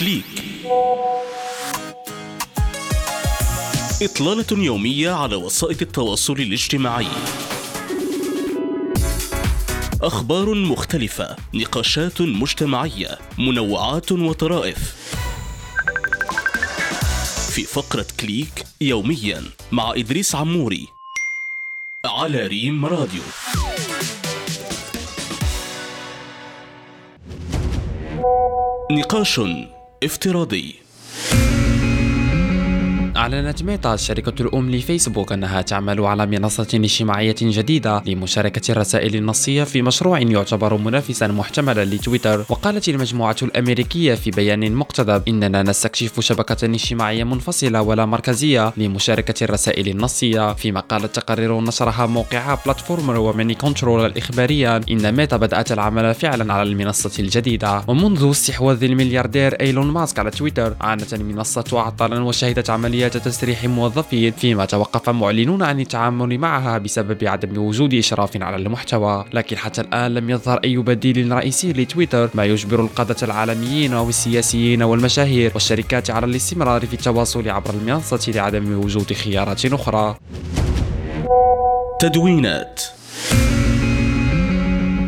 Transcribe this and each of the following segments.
Click إطلالة يومية على وسائل التواصل الاجتماعي. أخبار مختلفة نقاشات مجتمعية منوعات وطرائف. في فقرة Click يوميا مع إدريس عموري على ريم راديو. نقاش افتراضي. أعلنت ميتا الشركة الأم لفيسبوك أنها تعمل على منصة اجتماعية جديدة لمشاركة الرسائل النصية في مشروع يعتبر منافسا محتملا لتويتر. وقالت المجموعة الأمريكية في بيان مقتضب إننا نستكشف شبكة اجتماعية منفصلة ولا مركزية لمشاركة الرسائل النصية. فيما قالت تقارير نشرها موقع Platformer و Moneycontrol الإخباريا إن ميتا بدأت العمل فعلا على المنصة الجديدة. ومنذ استحواذ الملياردير إيلون ماسك على تويتر عانت المنصة عطلا وشهدت عمليات تسريح موظفين فيما توقف معلنون عن التعامل معها بسبب عدم وجود إشراف على المحتوى. لكن حتى الآن لم يظهر أي بديل رئيسي لتويتر. ما يجبر القادة العالميين والسياسيين والمشاهير والشركات على الاستمرار في التواصل عبر المنصة لعدم وجود خيارات أخرى. تدوينات.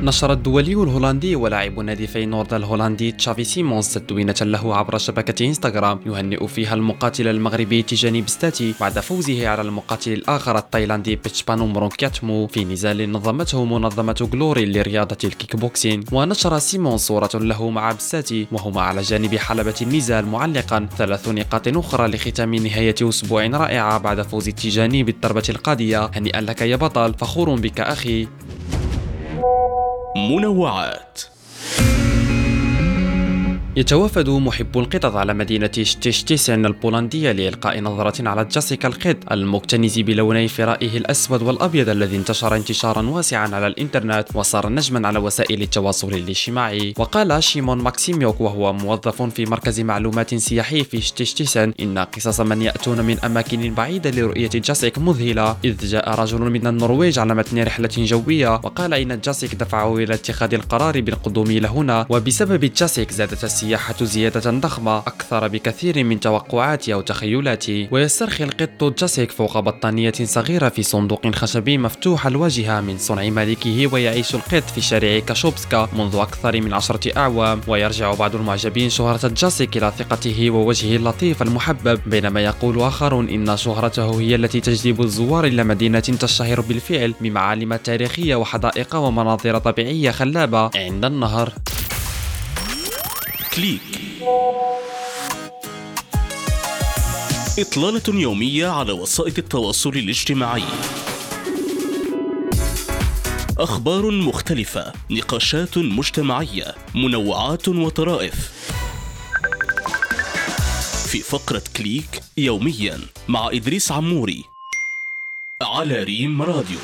نشر الدولي الهولندي ولاعب نادي فينورد الهولندي تشافي سيمونز تدوينة له عبر شبكة إنستغرام يهنئ فيها المقاتل المغربي تيجاني بستاتي بعد فوزه على المقاتل الآخر التايلاندي بيتشبانو مرونكياتمو في نزال نظمته منظمة جلوري لرياضة الكيك بوكسين ونشر سيمونز صورة له مع بستاتي وهما على جانب حلبة النزال معلقا ثلاث نقاط أخرى لختام نهاية أسبوع رائعة بعد فوز تيجاني بالضربة القاضية هنيئا لك يا بطل فخور بك أخي. منوعات. يتوافد محب القطط على مدينة شتيشتيسن البولندية لإلقاء نظرة على جاسيكا القط المكتنز بلوني فرائه الأسود والأبيض الذي انتشر انتشارا واسعا على الإنترنت وصار نجما على وسائل التواصل الاجتماعي. وقال شيمون ماكسيميوك وهو موظف في مركز معلومات سياحي في شتيشتيسن إن قصص من يأتون من أماكن بعيدة لرؤية جاسيك مذهلة إذ جاء رجل من النرويج على متن رحلة جوية وقال إن جاسيك دفعه إلى اتخاذ القرار بالقدوم إلى هنا وبسبب جاسيك زادت السياحة السياحة زيادة ضخمة أكثر بكثير من توقعاتي أو تخيلاتي. ويسترخي القط جاسيك فوق بطانية صغيرة في صندوق خشبي مفتوح الواجهة من صنع مالكه ويعيش القط في شارع كاشوبسكا منذ أكثر من عشرة أعوام. ويرجع بعض المعجبين شهرة جاسيك إلى ثقته ووجهه اللطيف المحبب. بينما يقول آخرون إن شهرته هي التي تجذب الزوار إلى مدينة تشتهر بالفعل بمعالم تاريخية وحدائق ومناظر طبيعية خلابة عند النهر. كليك. إطلالة يومية على وسائل التواصل الاجتماعي. أخبار مختلفة نقاشات مجتمعية منوعات وطرائف. في فقرة كليك يوميا مع إدريس عموري. على ريم راديو.